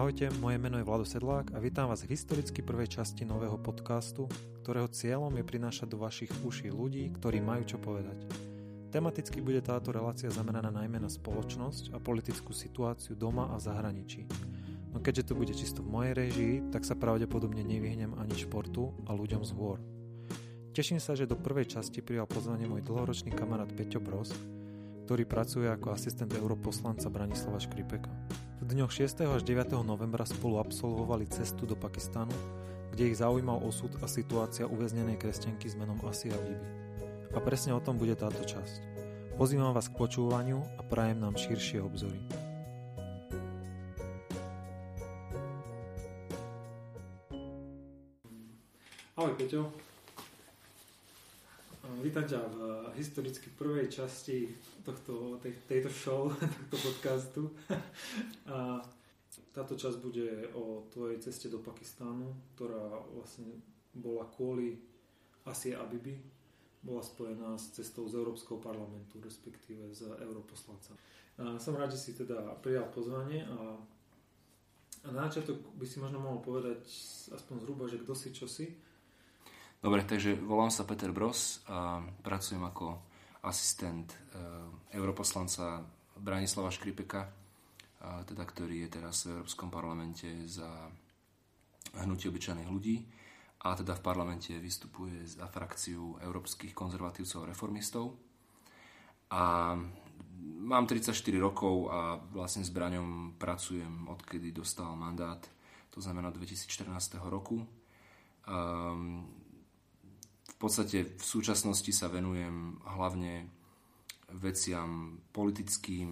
Ahojte, moje meno je Vlado Sedlák a vítam vás v historicky prvej časti nového podcastu, ktorého cieľom je prinášať do vašich uší ľudí, ktorí majú čo povedať. Tematicky bude táto relácia zameraná najmä na spoločnosť a politickú situáciu doma a v zahraničí. No keďže to bude čisto v mojej režii, tak sa pravdepodobne nevyhnem ani športu a ľuďom z hôr. Teším sa, že do prvej časti prijal pozvanie môj dlhoročný kamarát Peťo Bros, ktorý pracuje ako asistent europoslanca Branislava Škripeka. V dňoch 6. až 9. novembra spolu absolvovali cestu do Pakistanu, kde ich zaujímal osud a situácia uväznenej kresťanky s menom Asia Bibi. A presne o tom bude táto časť. Pozývam vás k počúvaniu a prajem nám širšie obzory. Ahoj Peťo. Vítam ťa v historicky prvej časti tohto, tej, tejto show, tohto podcastu. A táto časť bude o tvojej ceste do Pakistánu, ktorá vlastne bola kvôli Asie Abibi, bola spojená s cestou z Európskeho parlamentu, respektíve z europoslanca. A som rád, že si teda prijal pozvanie a, a na začiatok by si možno mohol povedať aspoň zhruba, že kto si, čo si. Dobre, takže volám sa Peter Bros a pracujem ako asistent e, europoslanca Branislava Škripeka, a teda, ktorý je teraz v Európskom parlamente za hnutie obyčajných ľudí a teda v parlamente vystupuje za frakciu európskych konzervatívcov a reformistov. A mám 34 rokov a vlastne s Braňom pracujem odkedy dostal mandát, to znamená 2014 roku. Um, podstate v súčasnosti sa venujem hlavne veciam politickým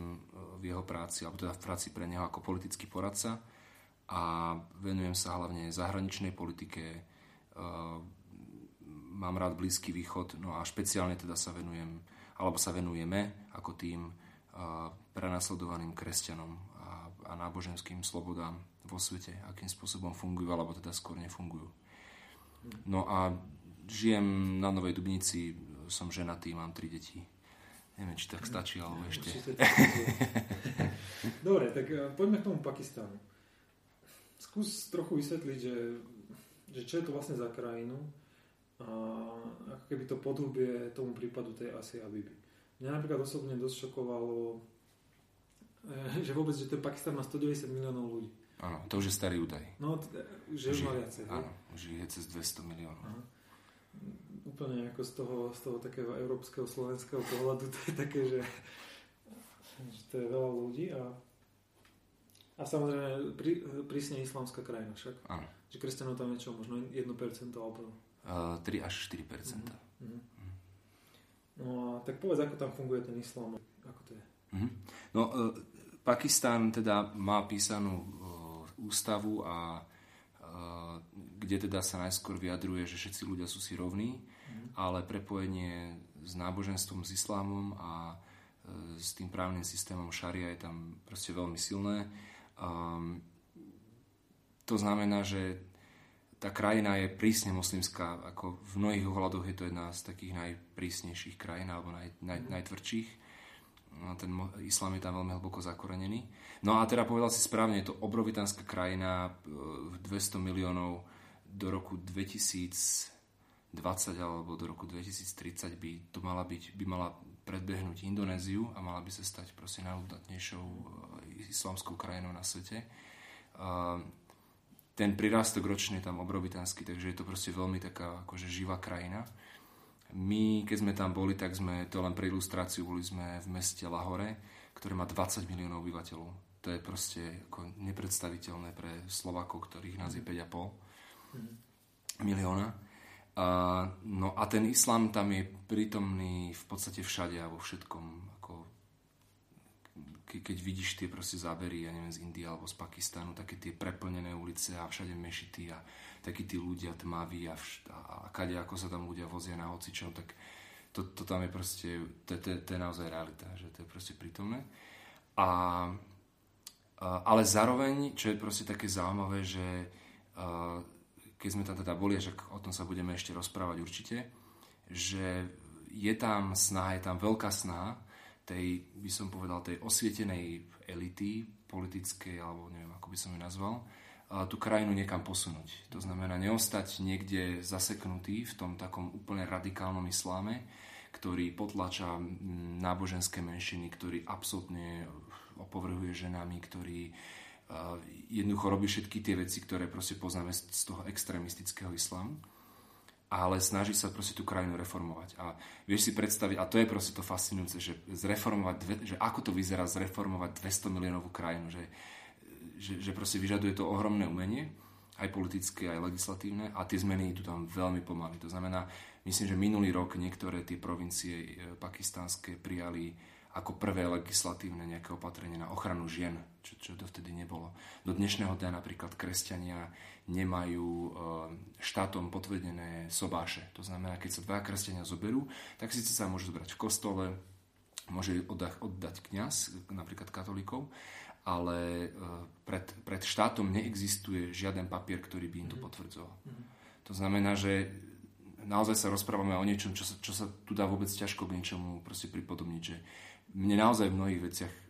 v jeho práci, alebo teda v práci pre neho ako politický poradca a venujem sa hlavne zahraničnej politike, e, mám rád Blízky východ, no a špeciálne teda sa venujem, alebo sa venujeme ako tým e, prenasledovaným kresťanom a, a náboženským slobodám vo svete, akým spôsobom fungujú, alebo teda skôr nefungujú. No a žijem na Novej Dubnici, som ženatý, mám tri deti. Neviem, či tak stačí, alebo ešte. Dobre, tak eh, poďme k tomu Pakistánu. Skús trochu vysvetliť, že, že čo je to vlastne za krajinu a ako keby to podhubie tomu prípadu tej Asie Bibi. Mňa napríklad osobne dosť šokovalo, eh, že vôbec, že ten Pakistán má 190 miliónov ľudí. Áno, to už je starý údaj. No, že už má viacej. Áno, už je cez 200 miliónov. Aha úplne ako z toho, z toho takého európskeho, slovenského pohľadu, to je také, že, že to je veľa ľudí a, a samozrejme prí, prísne islamská krajina však. Áno. Že kresťanov tam je čo, možno 1% alebo... Uh, 3 až 4%. Uh-huh. Uh-huh. No a tak povedz, ako tam funguje ten islám, ako to je. Uh-huh. No, uh, Pakistán teda má písanú uh, ústavu a kde teda sa najskôr vyjadruje, že všetci ľudia sú si rovní, mm. ale prepojenie s náboženstvom, s islámom a e, s tým právnym systémom šaria je tam proste veľmi silné. Um, to znamená, že tá krajina je prísne moslimská, ako v mnohých ohľadoch je to jedna z takých najprísnejších krajín alebo naj, naj, mhm. najtvrdších. No, ten islám je tam veľmi hlboko zakorenený. No a teda povedal si správne, je to obrovitánska krajina, 200 e, miliónov do roku 2020 alebo do roku 2030 by to mala byť, by mala predbehnúť Indonéziu a mala by sa stať proste najúdatnejšou e, islamskou krajinou na svete. Ten prirástok ročný je tam obrovitánsky, takže je to proste veľmi taká akože živá krajina. My, keď sme tam boli, tak sme, to len pre ilustráciu, boli sme v meste Lahore, ktoré má 20 miliónov obyvateľov. To je proste ako nepredstaviteľné pre Slovakov, ktorých nás je 5,5 mm. Milióna. A, no a ten islám tam je prítomný v podstate všade a vo všetkom. Ako, ke, keď vidíš tie proste zábery, ja neviem, z Indie alebo z Pakistanu, také tie preplnené ulice a všade mešity a takí tí ľudia tmaví a, vš- a, a kade ako sa tam ľudia vozia na hocičom, tak to, to tam je proste, to, to, to je naozaj realita, že to je proste prítomné. A, a, ale zároveň, čo je proste také zaujímavé, že a, keď sme tam teda boli, že o tom sa budeme ešte rozprávať určite, že je tam snaha, je tam veľká snaha tej, by som povedal, tej osvietenej elity politickej, alebo neviem, ako by som ju nazval, tú krajinu niekam posunúť. To znamená neostať niekde zaseknutý v tom takom úplne radikálnom isláme, ktorý potlača náboženské menšiny, ktorý absolútne opovrhuje ženami, ktorý jednoducho robí všetky tie veci, ktoré proste poznáme z toho extrémistického islámu ale snaží sa proste tú krajinu reformovať. A vieš si predstaviť, a to je proste to fascinujúce, že, zreformovať, že ako to vyzerá zreformovať 200 miliónovú krajinu, že, že, že proste vyžaduje to ohromné umenie, aj politické, aj legislatívne a tie zmeny idú tam veľmi pomaly. To znamená, myslím, že minulý rok niektoré tie provincie e, pakistánske prijali ako prvé legislatívne nejaké opatrenie na ochranu žien, čo, čo dovtedy nebolo. Do dnešného dňa napríklad kresťania nemajú e, štátom potvrdené sobáše. To znamená, keď sa dva kresťania zoberú, tak síce sa môžu zobrať v kostole, môže oddať, oddať kňaz, napríklad katolíkov, ale e, pred, pred štátom neexistuje žiaden papier, ktorý by im to mhm. potvrdzoval. Mhm. To znamená, že naozaj sa rozprávame o niečom, čo sa, čo sa tu dá vôbec ťažko k niečomu proste pripodobniť, že mne naozaj v mnohých veciach e,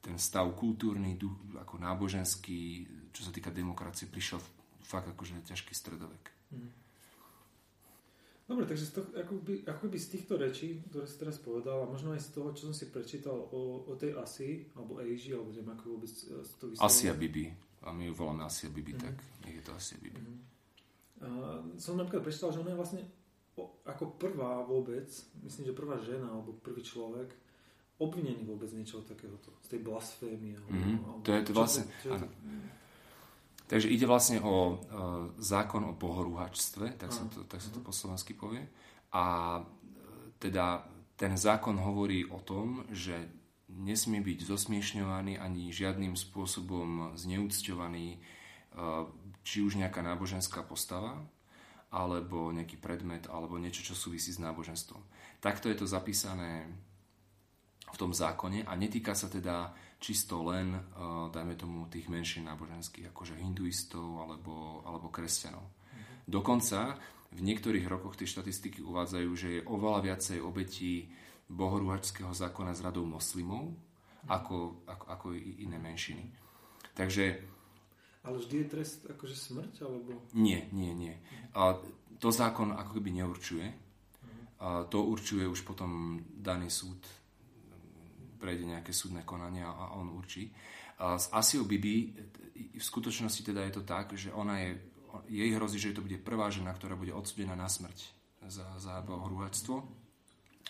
ten stav kultúrny, duch, ako náboženský, čo sa týka demokracie, prišiel fakt akože ťažký stredovek. Mm. Dobre, takže z toho, ako, by, ako by z týchto rečí, ktoré si teraz povedal, a možno aj z toho, čo som si prečítal o, o tej Asi, alebo Eiji, alebo neviem, ako vôbec e, to vysvetľuje. Asia Bibi. A my ju voláme Asia Bibi, mm-hmm. tak je to Asia Bibi. Mm-hmm. A som napríklad prečítal, že ona je vlastne o, ako prvá vôbec, myslím, že prvá žena, alebo prvý človek, obvinený vôbec niečoho takéhoto, z tej blasfémie. Mm-hmm. Alebo, to je to vlastne... Čo, čo, čo, Takže ide vlastne o uh, zákon o bohorúhačstve, tak sa to, tak sa to po slovensky povie. A uh, teda ten zákon hovorí o tom, že nesmie byť zosmiešňovaný ani žiadnym spôsobom zneúcťovaný uh, či už nejaká náboženská postava, alebo nejaký predmet, alebo niečo, čo súvisí s náboženstvom. Takto je to zapísané v tom zákone a netýka sa teda čisto len, eh, dajme tomu, tých menších náboženských, akože hinduistov alebo, alebo kresťanov. Mm-hmm. Dokonca v niektorých rokoch tie štatistiky uvádzajú, že je oveľa viacej obetí bohorúhačského zákona z radou moslimov ako, ako, ako iné menšiny. Takže... Ale vždy je trest akože smrť? Alebo... Nie, nie, nie. A to zákon ako keby neurčuje. Mm-hmm. A to určuje už potom daný súd prejde nejaké súdne konania a on určí. S Asiou Bibi v skutočnosti teda je to tak, že ona je, jej hrozí, že to bude prvá žena, ktorá bude odsudená na smrť za, za bohorúhačstvo,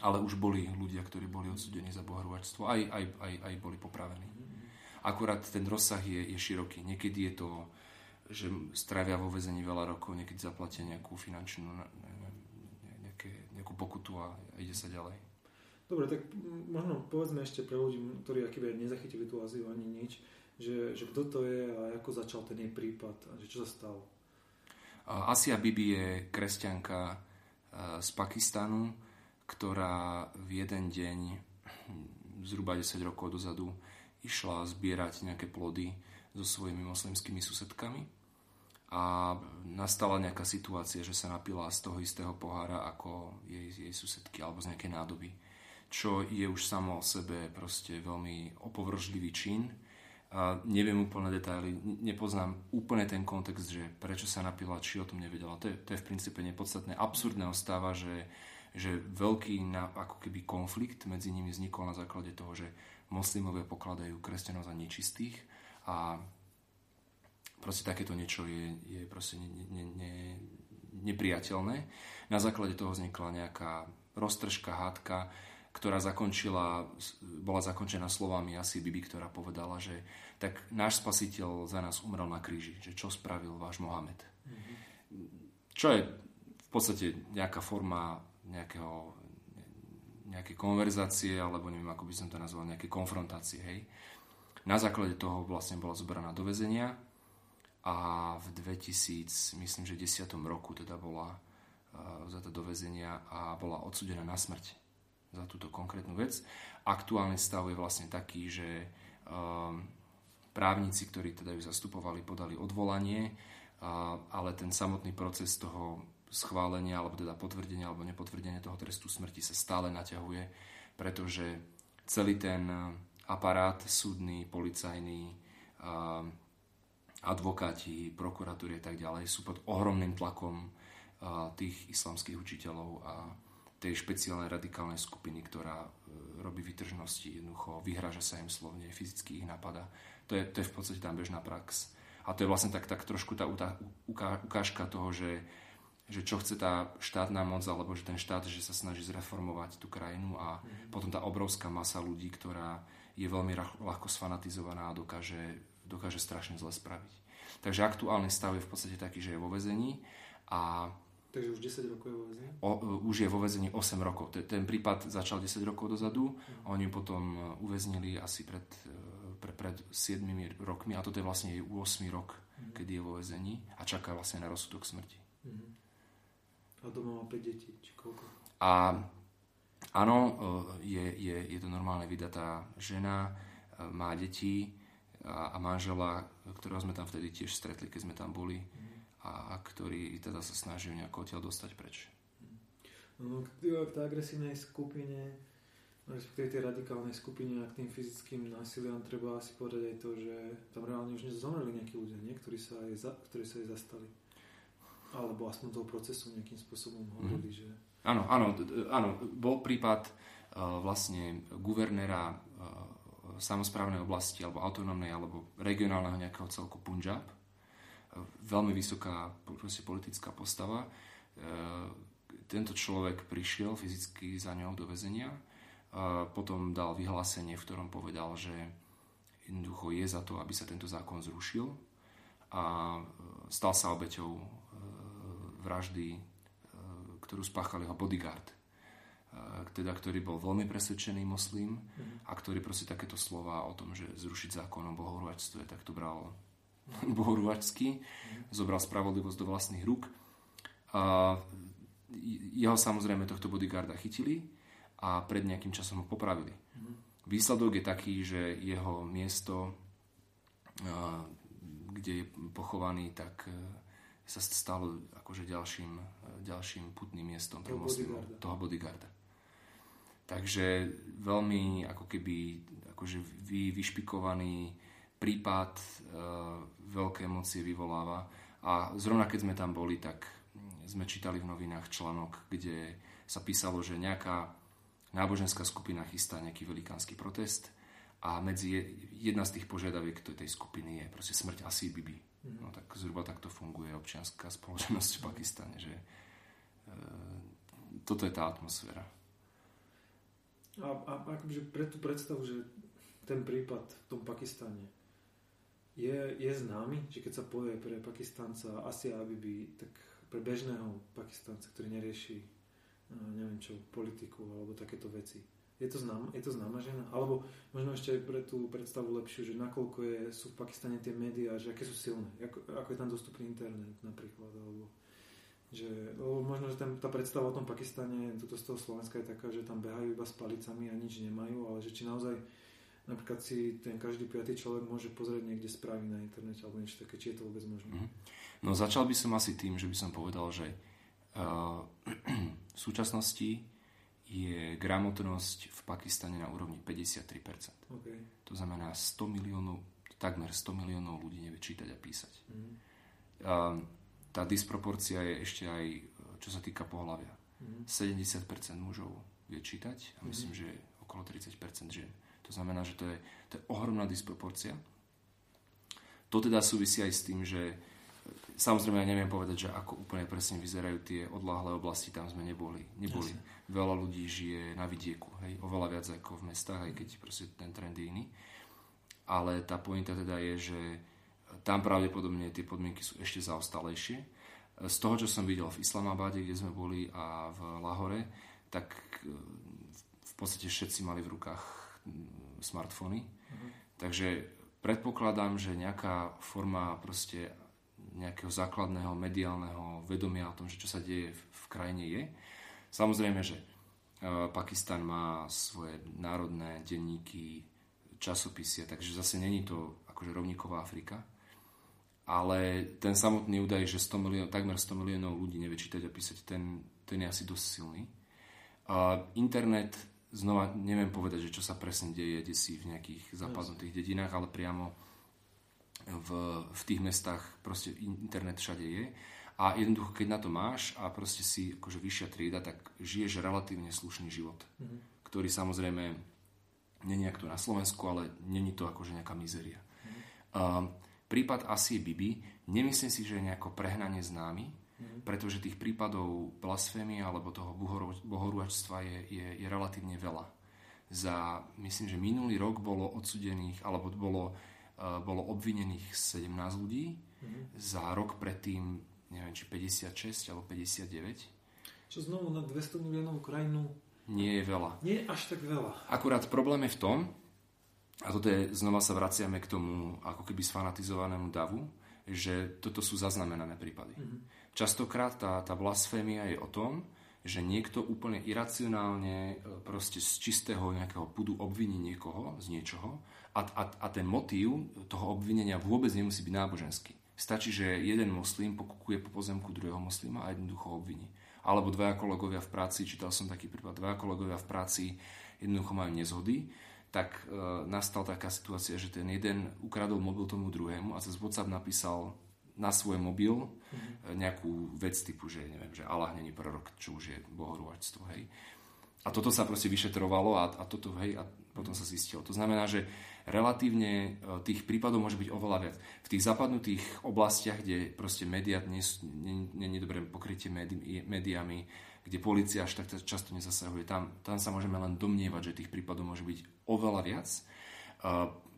ale už boli ľudia, ktorí boli odsudení za bohorúhačstvo, aj, aj, aj, aj boli popravení. Akurát ten rozsah je, je široký. Niekedy je to, že stravia vo vezení veľa rokov, niekedy zaplatia nejakú finančnú nejaké, nejakú pokutu a ide sa ďalej. Dobre, tak možno povedzme ešte pre ľudí, ktorí akýby nezachytili tú Aziu ani nič, že, že kto to je a ako začal ten jej prípad a že čo sa stalo. Asia Bibi je kresťanka z Pakistanu, ktorá v jeden deň, zhruba 10 rokov dozadu, išla zbierať nejaké plody so svojimi moslimskými susedkami a nastala nejaká situácia, že sa napila z toho istého pohára ako jej, jej susedky alebo z nejakej nádoby čo je už samo o sebe proste veľmi opovržlivý čin. A neviem úplne detaily, nepoznám úplne ten kontext, že prečo sa napila, či o tom nevedela. To je, to je v princípe nepodstatné. Absurdné ostáva, že, že veľký na, ako keby konflikt medzi nimi vznikol na základe toho, že moslimovia pokladajú kresťanov za nečistých a proste takéto niečo je, je proste ne, ne, ne, nepriateľné. Na základe toho vznikla nejaká roztržka, hádka, ktorá zakončila, bola zakončená slovami asi Bibi, ktorá povedala, že tak náš spasiteľ za nás umrel na kríži, že čo spravil váš Mohamed. Mm-hmm. Čo je v podstate nejaká forma nejakého, nejaké konverzácie, alebo neviem, ako by som to nazval, nejaké konfrontácie, hej. Na základe toho vlastne bola zobraná do väzenia a v 2000, myslím, že 10. roku teda bola uh, vzata do väzenia a bola odsudená na smrť za túto konkrétnu vec. Aktuálny stav je vlastne taký, že um, právnici, ktorí teda ju zastupovali, podali odvolanie, uh, ale ten samotný proces toho schválenia, alebo teda potvrdenia alebo nepotvrdenia toho trestu smrti sa stále naťahuje, pretože celý ten aparát súdny, policajný, advokáti, prokuratúry a tak ďalej sú pod ohromným tlakom tých islamských učiteľov a tej špeciálnej radikálnej skupiny, ktorá e, robí vytržnosti, jednoducho vyhráža sa im slovne, fyzicky ich napada. To je, to je v podstate tam bežná prax. A to je vlastne tak, tak trošku tá ukážka toho, že, že čo chce tá štátna moc, alebo že ten štát, že sa snaží zreformovať tú krajinu a mm. potom tá obrovská masa ľudí, ktorá je veľmi ľahko sfanatizovaná a dokáže, dokáže strašne zle spraviť. Takže aktuálny stav je v podstate taký, že je vo vezení a Takže už 10 rokov je vo vezení? O, už je vo vezení 8 rokov. Ten prípad začal 10 rokov dozadu mm. oni potom e, uväznili asi pred, e, pre, pred 7 rokmi a toto je vlastne jej 8 rok, mm. kedy je vo vezení a čaká vlastne na rozsudok smrti. Mm. A doma má 5 detí, či koľko? A áno, e, je, je, je to normálne vydatá žena, má deti a, a manžela, ktorého sme tam vtedy tiež stretli, keď sme tam boli. Mm a ktorí teda sa snaží nejako odtiaľ dostať preč. No, k tej agresívnej skupine, respektíve tej radikálnej skupine a k tým fyzickým násiliam treba asi povedať aj to, že tam reálne už zomreli nejakí ľudia, nie? Ktorí, sa aj za, ktorí sa aj zastali. Alebo aspoň toho procesu nejakým spôsobom hovorili, mm. že... Áno, áno, áno, bol prípad uh, vlastne guvernéra uh, samozprávnej oblasti alebo autonómnej alebo regionálneho nejakého celku Punjab, veľmi vysoká politická postava. E, tento človek prišiel fyzicky za ňou do väzenia, potom dal vyhlásenie, v ktorom povedal, že jednoducho je za to, aby sa tento zákon zrušil a stal sa obeťou e, vraždy, e, ktorú spáchal jeho bodyguard, teda, ktorý bol veľmi presvedčený moslim a ktorý proste takéto slova o tom, že zrušiť zákon o bohorúhačstve, tak to bral bohorúvačský, zobral spravodlivosť do vlastných rúk. A jeho samozrejme tohto bodyguarda chytili a pred nejakým časom ho popravili. Výsledok je taký, že jeho miesto, kde je pochovaný, tak e, sa stalo akože ďalším, ďalším putným miestom toho bodyguarda. toho bodyguarda. Takže veľmi ako keby akože vy, vyšpikovaný prípad e, veľké emócie vyvoláva. A zrovna keď sme tam boli, tak sme čítali v novinách článok, kde sa písalo, že nejaká náboženská skupina chystá nejaký velikánsky protest a medzi jedna z tých požiadaviek tej skupiny je proste smrť asi Bibi. Mhm. No tak zhruba takto funguje občianská spoločnosť v Pakistane, že e, toto je tá atmosféra. A, a akože pre tú predstavu, že ten prípad v tom Pakistane je, je známy, že keď sa povie pre Pakistanca Asia Abibi, tak pre bežného Pakistanca, ktorý nerieši neviem čo, politiku alebo takéto veci. Je to, znám, je to známa žena? Alebo možno ešte pre tú predstavu lepšiu, že nakoľko je, sú v Pakistane tie médiá, že aké sú silné, ako, ako je tam dostupný internet napríklad, alebo že, lebo možno, že tam, tá predstava o tom Pakistane, toto z toho Slovenska je taká, že tam behajú iba s palicami a nič nemajú, ale že či naozaj napríklad si ten každý piatý človek môže pozrieť niekde správy na internete alebo niečo také, či je to vôbec možné. Mm. No začal by som asi tým, že by som povedal, že uh, v súčasnosti je gramotnosť v Pakistane na úrovni 53%. Okay. To znamená 100 miliónov, takmer 100 miliónov ľudí nevie čítať a písať. Mm. Uh, tá disproporcia je ešte aj, čo sa týka pohľavia. Mm. 70% mužov vie čítať a myslím, mm. že okolo 30% žien. To znamená, že to je, to je ohromná disproporcia. To teda súvisí aj s tým, že samozrejme ja neviem povedať, že ako úplne presne vyzerajú tie odláhle oblasti, tam sme neboli. neboli. Veľa ľudí žije na vidieku, hej, oveľa viac ako v mestách, aj keď proste ten trend je iný. Ale tá pointa teda je, že tam pravdepodobne tie podmienky sú ešte zaostalejšie. Z toho, čo som videl v Islamabade, kde sme boli, a v Lahore, tak v podstate všetci mali v rukách smartfóny. Uh-huh. Takže predpokladám, že nejaká forma proste nejakého základného mediálneho vedomia o tom, že čo sa deje v, krajine je. Samozrejme, že e, Pakistan má svoje národné denníky, časopisy, takže zase není to akože rovníková Afrika. Ale ten samotný údaj, že 100 milión, takmer 100 miliónov ľudí nevie čítať a písať, ten, ten je asi dosť silný. Internet znova neviem povedať, že čo sa presne deje, kde si v nejakých zapadnutých dedinách, ale priamo v, v tých mestách proste internet všade je. A jednoducho, keď na to máš a proste si akože vyššia trieda, tak žiješ relatívne slušný život, mm-hmm. ktorý samozrejme není ako na Slovensku, ale není to akože nejaká mizeria. Mm-hmm. Uh, prípad asi Bibi. Nemyslím si, že je nejako prehnanie známy. Pretože tých prípadov blasfémie alebo toho bohorúhačstva je, je, je relatívne veľa. Za, myslím, že minulý rok bolo odsudených, alebo bolo, uh, bolo obvinených 17 ľudí, mm-hmm. za rok predtým neviem, či 56 alebo 59. Čo znovu na 200 miliónov krajinu nie je veľa. Nie až tak veľa. Akurát problém je v tom, a toto je, znova sa vraciame k tomu ako keby sfanatizovanému davu, že toto sú zaznamenané prípady. Mm-hmm. Častokrát tá, tá blasfémia je o tom, že niekto úplne iracionálne e, proste z čistého nejakého pudu obviní niekoho z niečoho a, a, a ten motív toho obvinenia vôbec nemusí byť náboženský. Stačí, že jeden moslim pokukuje po pozemku druhého moslima a jednoducho obviní. Alebo dvaja kolegovia v práci, čítal som taký prípad, dvaja kolegovia v práci jednoducho majú nezhody, tak e, nastal taká situácia, že ten jeden ukradol mobil tomu druhému a cez WhatsApp napísal na svoj mobil mm-hmm. nejakú vec typu, že neviem, že Allah není prorok, čo už je bohorúvačstvo, hej. A toto sa proste vyšetrovalo a, a toto, hej, a potom sa zistilo. To znamená, že relatívne e, tých prípadov môže byť oveľa viac. V tých zapadnutých oblastiach, kde proste médiá nie je dobré pokrytie médi, médiami, kde policia až tak často nezasahuje, tam, tam sa môžeme len domnievať, že tých prípadov môže byť oveľa viac.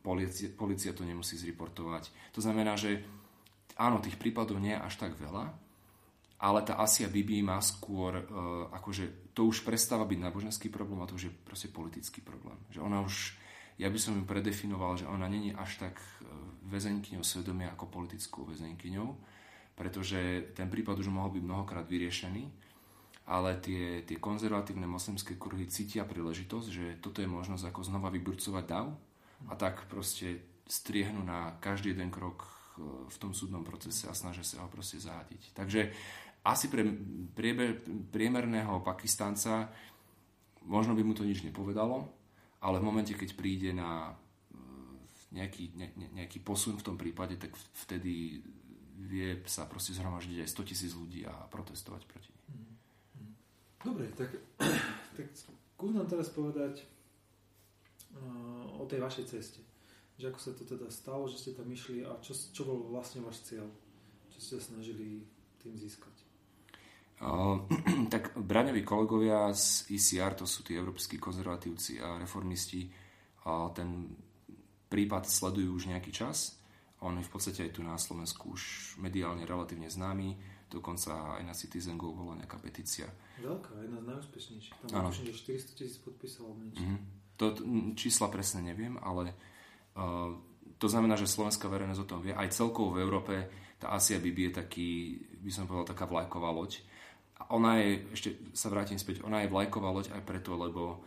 Policia, policia to nemusí zreportovať. To znamená, že áno, tých prípadov nie je až tak veľa, ale tá Asia Bibi má skôr, uh, akože to už prestáva byť náboženský problém a to už je proste politický problém. Že ona už ja by som ju predefinoval, že ona není až tak e, väzenkyňou svedomia ako politickou väzenkyňou, pretože ten prípad už mohol byť mnohokrát vyriešený, ale tie, tie konzervatívne moslimské kruhy cítia príležitosť, že toto je možnosť ako znova vyburcovať dav a tak proste striehnú na každý jeden krok v tom súdnom procese a snažia sa ho proste zahadiť. Takže asi pre prieber, priemerného Pakistanca možno by mu to nič nepovedalo, ale v momente, keď príde na e, nejaký, ne, nejaký posun v tom prípade, tak vtedy vie sa proste zhromaždiť aj 100 tisíc ľudí a protestovať proti nej. Dobre, tak, tak skús nám teraz povedať uh, o tej vašej ceste. Že ako sa to teda stalo, že ste tam išli a čo, čo bol vlastne váš cieľ? Čo ste snažili tým získať? tak braňoví kolegovia z ICR, to sú tí európsky konzervatívci a reformisti, a ten prípad sledujú už nejaký čas. On je v podstate aj tu na Slovensku už mediálne relatívne známy, dokonca aj na Citizen Go bola nejaká petícia. Veľká, jedna z najúspešnejších. Tam že 400 tisíc podpísalo mm-hmm. To čísla presne neviem, ale uh, to znamená, že slovenská verejnosť o tom vie. Aj celkovo v Európe tá Asia Bibi je taký, by som povedal, taká vlajková loď ona je, ešte sa vrátim späť, ona je vlajková loď aj preto, lebo e,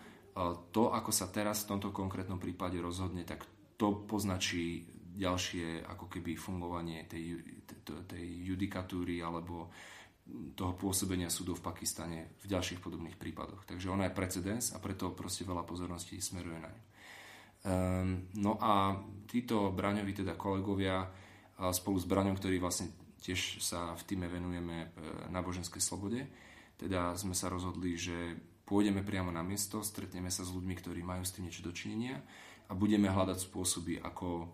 to, ako sa teraz v tomto konkrétnom prípade rozhodne, tak to poznačí ďalšie ako keby fungovanie tej, tej judikatúry alebo toho pôsobenia súdov v Pakistane v ďalších podobných prípadoch. Takže ona je precedens a preto proste veľa pozorností smeruje na ňu. Um, no a títo Braňovi, teda kolegovia, spolu s Braňom, ktorý vlastne tiež sa v týme venujeme e, náboženskej slobode. Teda sme sa rozhodli, že pôjdeme priamo na miesto, stretneme sa s ľuďmi, ktorí majú s tým niečo dočinenia a budeme hľadať spôsoby, ako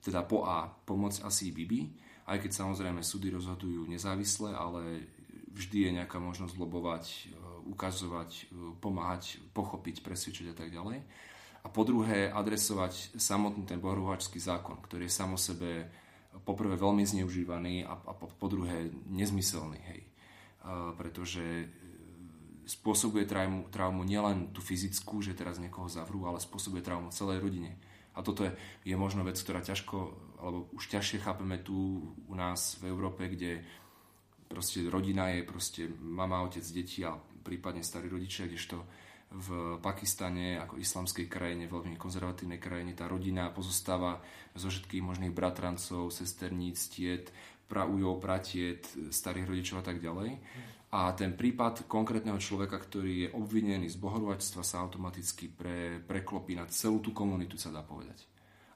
teda po A pomôcť asi Bibi, aj keď samozrejme súdy rozhodujú nezávisle, ale vždy je nejaká možnosť lobovať, e, ukazovať, pomáhať, pochopiť, presvedčiť a tak ďalej. A po druhé adresovať samotný ten bohrovačský zákon, ktorý je samo sebe poprvé veľmi zneužívaný a, a po, po druhé nezmyselný, hej. A, pretože e, spôsobuje traumu, traumu nielen tú fyzickú, že teraz niekoho zavrú, ale spôsobuje traumu celej rodine. A toto je, je možno vec, ktorá ťažko, alebo už ťažšie chápeme tu u nás v Európe, kde proste rodina je proste mama, otec, deti a prípadne starí rodičia, kdežto v Pakistane ako islamskej krajine, veľmi konzervatívnej krajine, tá rodina pozostáva zo všetkých možných bratrancov, sesterníc, tiet, praujov, pratiet, starých rodičov a tak ďalej. a ten prípad konkrétneho človeka, ktorý je obvinený z bohorúvačstva, sa automaticky pre, preklopí na celú tú komunitu, sa dá povedať.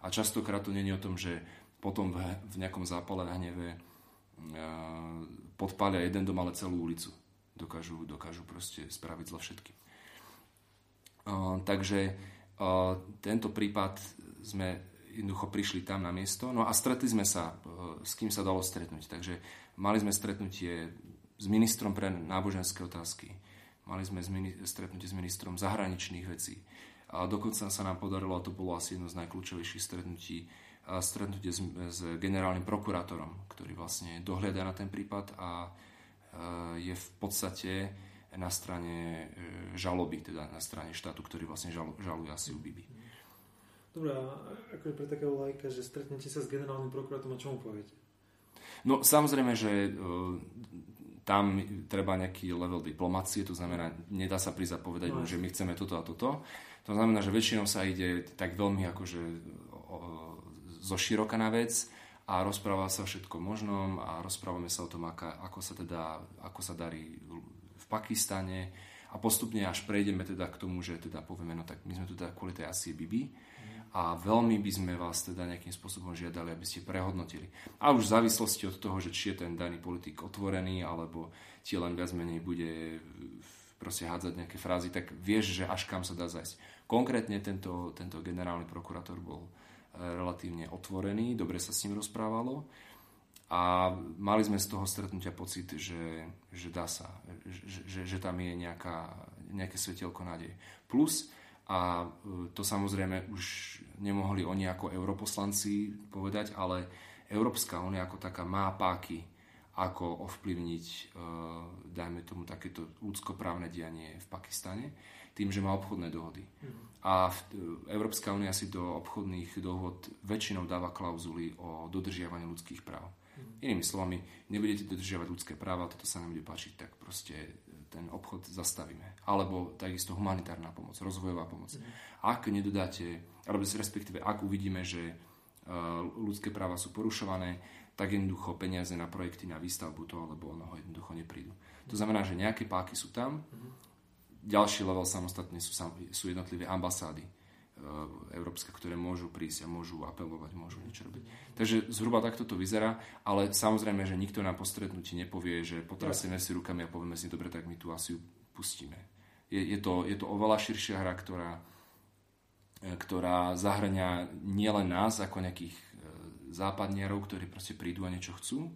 A častokrát to je o tom, že potom v, v nejakom zápale a hneve uh, podpália jeden dom, ale celú ulicu. Dokážu, dokážu proste spraviť zle všetkým. Takže tento prípad sme jednoducho prišli tam na miesto. No a stretli sme sa, uh, s kým sa dalo stretnúť. Takže mali sme stretnutie s ministrom pre náboženské otázky. Mali sme stretnutie s ministrom zahraničných vecí. A dokonca sa nám podarilo, a to bolo asi jedno z najkľúčovejších stretnutí, stretnutie s, s generálnym prokurátorom, ktorý vlastne dohľada na ten prípad a je v podstate na strane e, žaloby, teda na strane štátu, ktorý vlastne žaluje asi u Bibi. Dobre, a ako je pre takého lajka, že stretnete sa s generálnym prokurátorom a čo mu poviete? No samozrejme, že tam treba nejaký level diplomácie, to znamená, nedá sa prísť a povedať no. že my chceme toto a toto. To znamená, že väčšinou sa ide tak veľmi akože zo široka na vec a rozpráva sa o všetkom možnom a rozprávame sa o tom, aká, ako, sa teda, ako sa darí Pakistane a postupne až prejdeme teda k tomu, že teda povieme, no tak my sme tu teda kvôli tej Asie Bibi a veľmi by sme vás teda nejakým spôsobom žiadali, aby ste prehodnotili. A už v závislosti od toho, že či je ten daný politik otvorený, alebo ti len viac menej bude proste hádzať nejaké frázy, tak vieš, že až kam sa dá zajsť. Konkrétne tento, tento generálny prokurátor bol e, relatívne otvorený, dobre sa s ním rozprávalo a mali sme z toho stretnutia pocit, že, že dá sa, že, že, že tam je nejaká, nejaké svetielko nádej. Plus, a e, to samozrejme už nemohli oni ako europoslanci povedať, ale Európska únia ako taká má páky, ako ovplyvniť, e, dajme tomu, takéto ľudskoprávne dianie v Pakistane, tým, že má obchodné dohody. Mm. A e, Európska únia si do obchodných dohod väčšinou dáva klauzuly o dodržiavaní ľudských práv. Inými slovami, nebudete dodržiavať ľudské práva, toto sa nebude páčiť, tak proste ten obchod zastavíme. Alebo takisto humanitárna pomoc, rozvojová pomoc. Mm. Ak nedodáte, alebo respektíve ak uvidíme, že uh, ľudské práva sú porušované, tak jednoducho peniaze na projekty, na výstavbu toho alebo onoho jednoducho neprídu. To znamená, že nejaké páky sú tam, mm. ďalší level samostatne sú, sú jednotlivé ambasády E, európske, ktoré môžu prísť a môžu apelovať, môžu niečo robiť. Takže zhruba takto to vyzerá, ale samozrejme, že nikto na postretnutí nepovie, že potrasieme si rukami a povieme si, dobre, tak my tu asi pustíme. Je, je, to, je to oveľa širšia hra, ktorá, e, ktorá zahrania nielen nás ako nejakých e, západniarov, ktorí proste prídu a niečo chcú,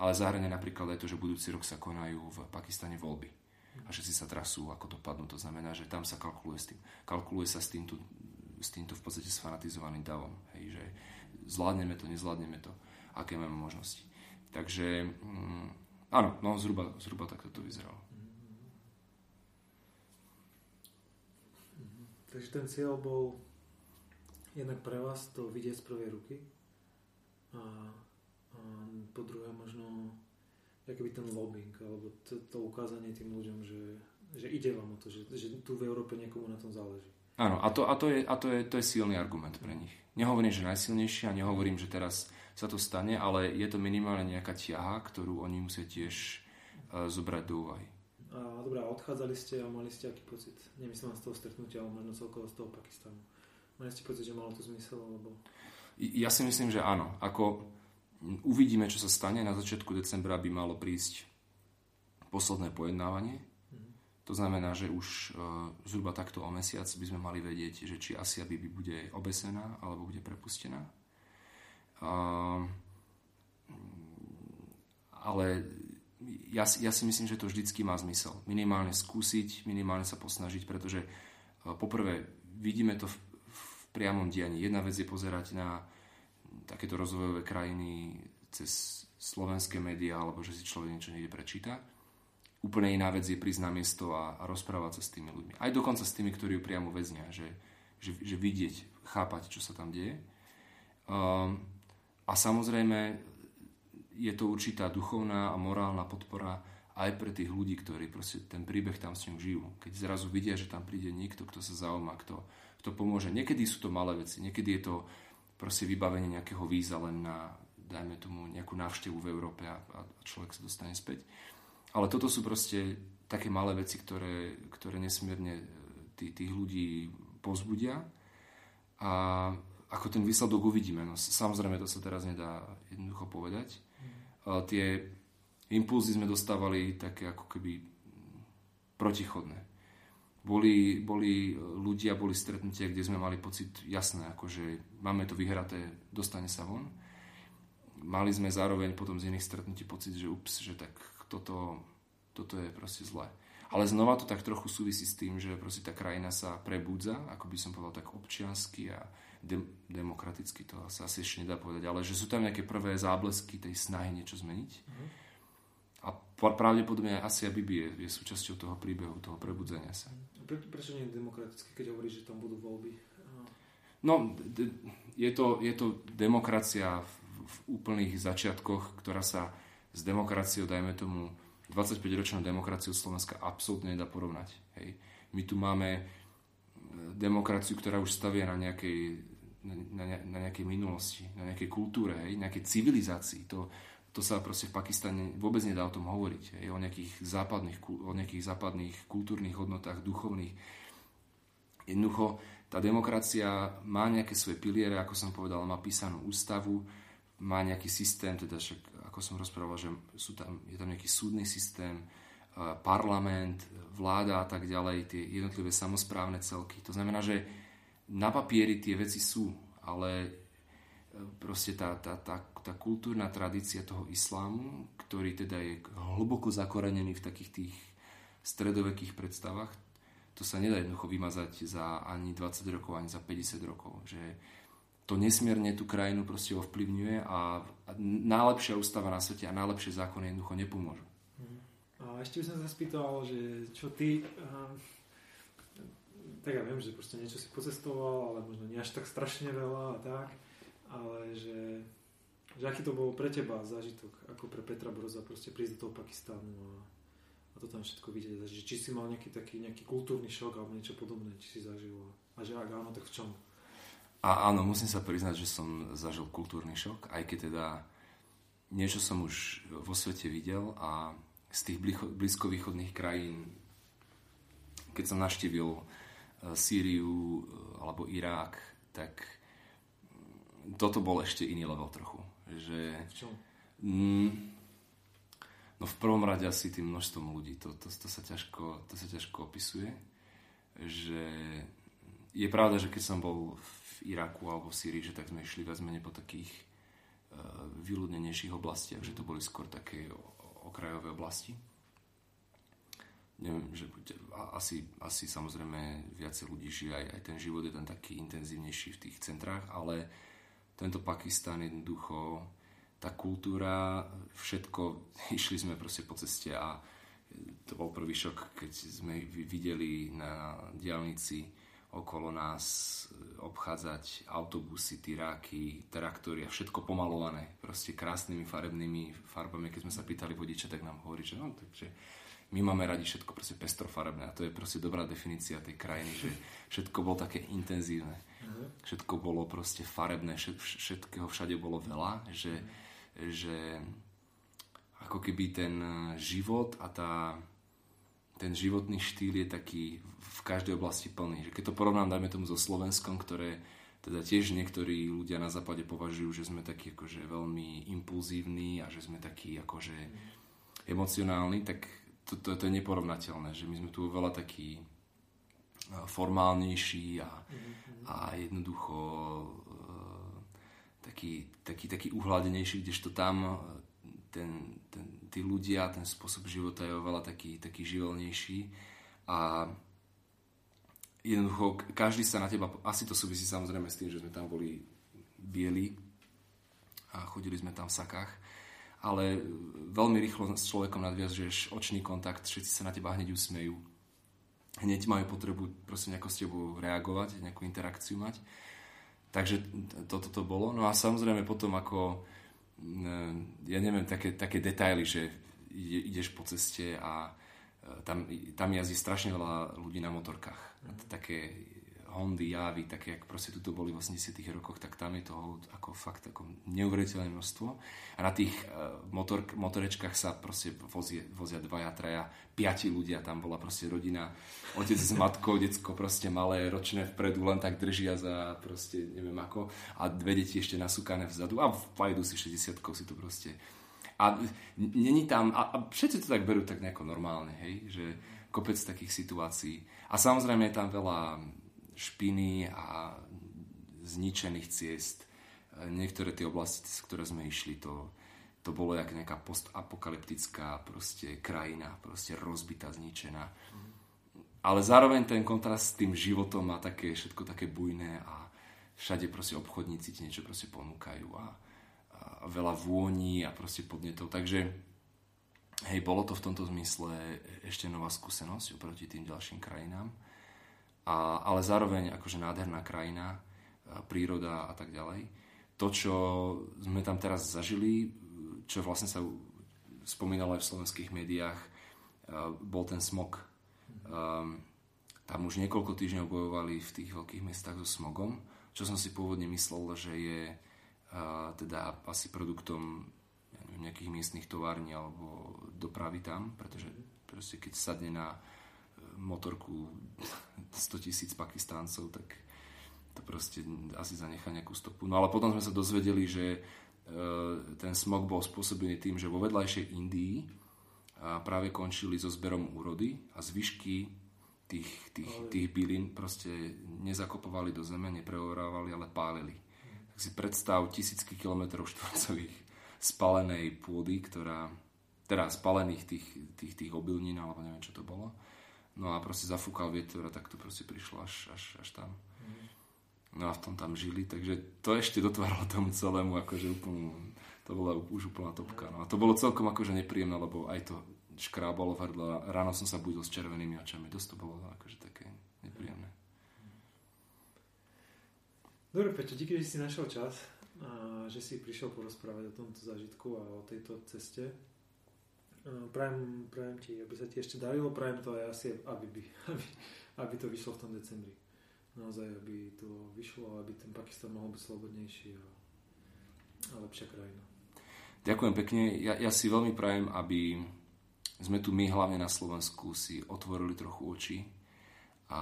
ale zahrania napríklad aj to, že budúci rok sa konajú v Pakistane voľby a všetci sa trasú, ako dopadnú. To znamená, že tam sa kalkuluje s tým. Kalkuluje sa s týmto s týmto v podstate sfanatizovaným davom. Hej, že zvládneme to, nezvládneme to, aké máme možnosti. Takže mm, áno, no zhruba, zhruba takto to vyzeralo. Takže ten cieľ bol jednak pre vás to vidieť z prvej ruky a, a po druhé možno by ten lobbying alebo to, to ukázanie tým ľuďom, že, že ide vám o to, že, že tu v Európe niekomu na tom záleží. Áno, a, to, a, to, je, a to, je, to je silný argument pre nich. Nehovorím, že najsilnejší a nehovorím, že teraz sa to stane, ale je to minimálne nejaká ťaha, ktorú oni musia tiež uh, zobrať do úvahy. A dobrá, odchádzali ste a mali ste aký pocit? Nemyslím z toho stretnutia, ale možno celkovo z toho Pakistanu. Mali ste pocit, že malo to zmysel? Alebo... Ja si myslím, že áno. Ako uvidíme, čo sa stane. Na začiatku decembra by malo prísť posledné pojednávanie to znamená, že už uh, zhruba takto o mesiac by sme mali vedieť, že či Asia Bibi bude obesená alebo bude prepustená. Ale ja, ja si myslím, že to vždycky má zmysel. Minimálne skúsiť, minimálne sa posnažiť, pretože uh, poprvé vidíme to v, v priamom dianí. Jedna vec je pozerať na takéto rozvojové krajiny cez slovenské médiá, alebo že si človek niečo niekde prečíta Úplne iná vec je prísť na miesto a, a rozprávať sa s tými ľuďmi. Aj dokonca s tými, ktorí ju priamo väznia, že, že, že vidieť, chápať, čo sa tam deje. Um, a samozrejme je to určitá duchovná a morálna podpora aj pre tých ľudí, ktorí proste ten príbeh tam s ním žijú. Keď zrazu vidia, že tam príde niekto, kto sa zaujíma, kto, kto pomôže. Niekedy sú to malé veci, niekedy je to proste vybavenie nejakého víza len na, dajme tomu, nejakú návštevu v Európe a, a človek sa dostane späť Ale toto sú proste také malé veci, ktoré, ktoré nesmierne tí, tých ľudí pozbudia a ako ten výsledok uvidíme. No, samozrejme, to sa teraz nedá jednoducho povedať. Mm. Tie impulzy sme dostávali také ako keby protichodné. Boli, boli ľudia, boli stretnutia, kde sme mali pocit jasné, akože máme to vyhraté, dostane sa von. Mali sme zároveň potom z iných stretnutí pocit, že ups, že tak toto, toto je proste zlé. Ale znova to tak trochu súvisí s tým, že proste tá krajina sa prebudza, ako by som povedal tak občiansky a de- demokraticky, to sa asi ešte nedá povedať, ale že sú tam nejaké prvé záblesky tej snahy niečo zmeniť. Mm-hmm. A pravdepodobne asi Bibi je, je súčasťou toho príbehu, toho prebudzenia sa. Pre, prečo nie je demokraticky, keď hovoríš, že tam budú voľby? No, je to, je to demokracia v, v úplných začiatkoch, ktorá sa s demokraciou, dajme tomu, 25-ročnú demokraciu Slovenska absolútne nedá porovnať. Hej. My tu máme e, demokraciu, ktorá už stavia na nejakej, na, na, na nejakej minulosti, na nejakej kultúre, hej, nejakej civilizácii. To, to sa proste v Pakistane vôbec nedá o tom hovoriť. Hej, o, nejakých západných, o nejakých západných kultúrnych hodnotách, duchovných. Jednoducho, tá demokracia má nejaké svoje piliere, ako som povedal, má písanú ústavu, má nejaký systém, teda však ako som rozprával, že sú tam, je tam nejaký súdny systém, parlament, vláda a tak ďalej, tie jednotlivé samozprávne celky. To znamená, že na papieri tie veci sú, ale e, proste tá, tá, tá, tá kultúrna tradícia toho islámu, ktorý teda je hlboko zakorenený v takých tých stredovekých predstavách, to sa nedá jednoducho vymazať za ani 20 rokov, ani za 50 rokov. Že to nesmierne tú krajinu proste ovplyvňuje a najlepšia ústava na svete a najlepšie zákony jednoducho nepomôžu. A ešte by som sa spýtal, že čo ty, um, tak ja viem, že proste niečo si pocestoval, ale možno nie až tak strašne veľa a tak, ale že, že aký to bol pre teba zážitok, ako pre Petra Broza proste prísť do toho Pakistánu a, a to tam všetko vidieť. Že či si mal nejaký taký nejaký kultúrny šok alebo niečo podobné, či si zažil a že ak áno, tak v čom? A áno, musím sa priznať, že som zažil kultúrny šok, aj keď teda niečo som už vo svete videl a z tých blízkovýchodných krajín, keď som naštívil e, Sýriu e, alebo Irák, tak toto bol ešte iný level trochu. Že? Mm, no v prvom rade asi tým množstvom ľudí. To, to, to, sa ťažko, to sa ťažko opisuje. Že je pravda, že keď som bol v Iraku alebo v Syrii, že tak sme išli viac menej po takých uh, vyľudnenejších oblastiach, že to boli skôr také okrajové oblasti. Neviem, že asi, asi samozrejme viacej ľudí žije, aj, aj ten život je tam taký intenzívnejší v tých centrách, ale tento Pakistan jednoducho, tá kultúra, všetko, išli sme proste po ceste a to bol prvý šok, keď sme videli na diálnici okolo nás e, obchádzať autobusy, tyráky, traktory a všetko pomalované, proste krásnymi farebnými farbami. Keď sme sa pýtali vodiča, tak nám hovorí, že no, takže my máme radi všetko proste pestrofarebné a to je proste dobrá definícia tej krajiny, že všetko bolo také intenzívne. Mhm. Všetko bolo proste farebné, všetkého všade bolo veľa, že, že ako keby ten život a tá ten životný štýl je taký v každej oblasti plný. Keď to porovnám, dajme tomu so Slovenskom, ktoré teda tiež niektorí ľudia na západe považujú, že sme takí akože veľmi impulzívni a že sme takí akože emocionálni, tak to, to, to je neporovnateľné, že my sme tu veľa takí formálnejší a, a jednoducho taký, taký, taký uhladenejší, kdežto tam ten, ten, tí ľudia, ten spôsob života je oveľa taký, taký živelnejší a jednoducho každý sa na teba, asi to súvisí samozrejme s tým, že sme tam boli bieli a chodili sme tam v sakách, ale veľmi rýchlo s človekom nadviažeš očný kontakt, všetci sa na teba hneď usmejú, hneď majú potrebu proste nejako s tebou reagovať, nejakú interakciu mať. Takže toto to bolo. No a samozrejme potom ako ja neviem, také, také detaily, že ideš po ceste a e, tam, tam jazdí strašne veľa ľudí na motorkách. Mm. Také Hondy, Javy, také jak proste tu boli v 80 rokoch, tak tam je toho ako fakt ako neuveriteľné množstvo. A na tých uh, motor, motorečkách sa proste vozia, vozia dvaja, traja, piati ľudia, tam bola proste rodina, otec s matkou, decko proste malé, ročné vpredu, len tak držia za proste neviem ako a dve deti ešte nasúkané vzadu a vajdu si 60 si to proste a není tam, a, a všetci to tak berú tak nejako normálne, hej, že kopec takých situácií. A samozrejme je tam veľa špiny a zničených ciest. Niektoré tie oblasti, z ktoré sme išli, to, to bolo jak nejaká postapokalyptická proste krajina, proste rozbitá, zničená. Ale zároveň ten kontrast s tým životom má také, všetko také bujné a všade proste obchodníci ti niečo proste ponúkajú a, a veľa vôni a proste podnetov. Takže hej, bolo to v tomto zmysle ešte nová skúsenosť oproti tým ďalším krajinám. A, ale zároveň akože nádherná krajina, príroda a tak ďalej. To, čo sme tam teraz zažili, čo vlastne sa spomínalo aj v slovenských médiách, bol ten smog. Um, tam už niekoľko týždňov bojovali v tých veľkých mestách so smogom, čo som si pôvodne myslel, že je teda asi produktom ja neviem, nejakých miestnych tovární alebo dopravy tam, pretože proste keď sadne na e, motorku 100 tisíc pakistáncov, tak to proste asi zanechá nejakú stopu. No ale potom sme sa dozvedeli, že e, ten smog bol spôsobený tým, že vo vedľajšej Indii práve končili so zberom úrody a zvyšky tých, tých, tých bylín proste nezakopovali do zeme, nepreorávali, ale pálili tak si predstav tisícky kilometrov štvorcových spalenej pôdy, ktorá, teda spalených tých, tých, tých obilnín, alebo neviem, čo to bolo. No a proste zafúkal vietor a tak to proste prišlo až, až, až tam. No a v tom tam žili, takže to ešte dotváralo tomu celému akože úplnú, to bola už úplná topka. No a to bolo celkom akože nepríjemné, lebo aj to škrábalo v hrdle. Ráno som sa budil s červenými očami. Dosť to bolo akože také nepríjemné. Dobre, Peťo, díky, že si našiel čas a že si prišiel porozprávať o tomto zážitku a o tejto ceste. Prajem, prajem ti, aby sa ti ešte darilo, prajem to aj asi, aby, by, aby, aby to vyšlo v tom decembri. Naozaj, aby to vyšlo, aby ten Pakistan mohol byť slobodnejší a, a lepšia krajina. Ďakujem pekne. Ja, ja si veľmi prajem, aby sme tu my hlavne na Slovensku si otvorili trochu oči a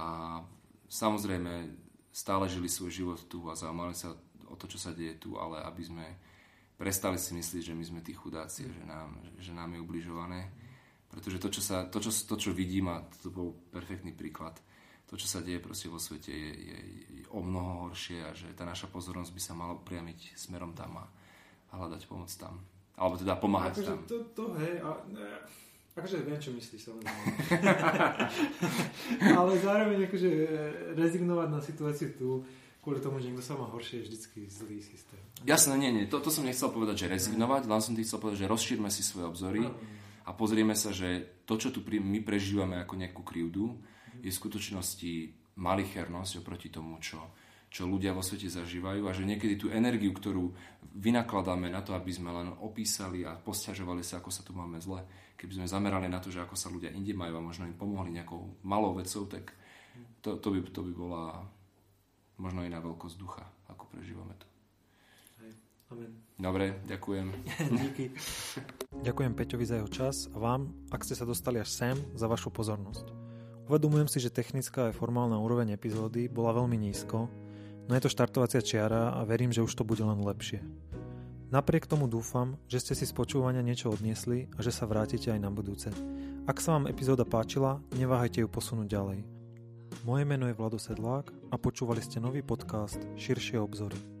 samozrejme stále žili svoj život tu a zaujímali sa o to, čo sa deje tu, ale aby sme prestali si myslieť, že my sme tí chudáci že nám, že nám je ubližované. Pretože to, čo, sa, to, čo, to, čo vidím, a to bol perfektný príklad, to, čo sa deje proste vo svete, je, je, je o mnoho horšie a že tá naša pozornosť by sa mala priamiť smerom tam a, a hľadať pomoc tam. Alebo teda pomáhať akože tam. To, to hej, a, ne, akože viem, čo myslíš, samozrejme. Ale zároveň akože e, rezignovať na situáciu tu, kvôli tomu, že niekto sa má horšie, je vždycky zlý systém. Jasné, nie, nie. To, to som nechcel povedať, že rezignovať, len som ti chcel povedať, že rozšírme si svoje obzory a pozrieme sa, že to, čo tu my prežívame ako nejakú krivdu, je v skutočnosti malichernosť oproti tomu, čo, čo ľudia vo svete zažívajú a že niekedy tú energiu, ktorú vynakladáme na to, aby sme len opísali a posťažovali sa, ako sa tu máme zle, keby sme zamerali na to, že ako sa ľudia inde majú a možno im pomohli nejakou malou vecou, tak to, to, by, to by bola možno iná veľkosť ducha, ako prežívame tu. Amen. Dobre, ďakujem. Díky. Ďakujem Peťovi za jeho čas a vám, ak ste sa dostali až sem, za vašu pozornosť. Uvedomujem si, že technická a formálna úroveň epizódy bola veľmi nízko, no je to štartovacia čiara a verím, že už to bude len lepšie. Napriek tomu dúfam, že ste si z počúvania niečo odniesli a že sa vrátite aj na budúce. Ak sa vám epizóda páčila, neváhajte ju posunúť ďalej. Moje meno je Vlado Sedlák a počúvali ste nový podcast Širšie obzory.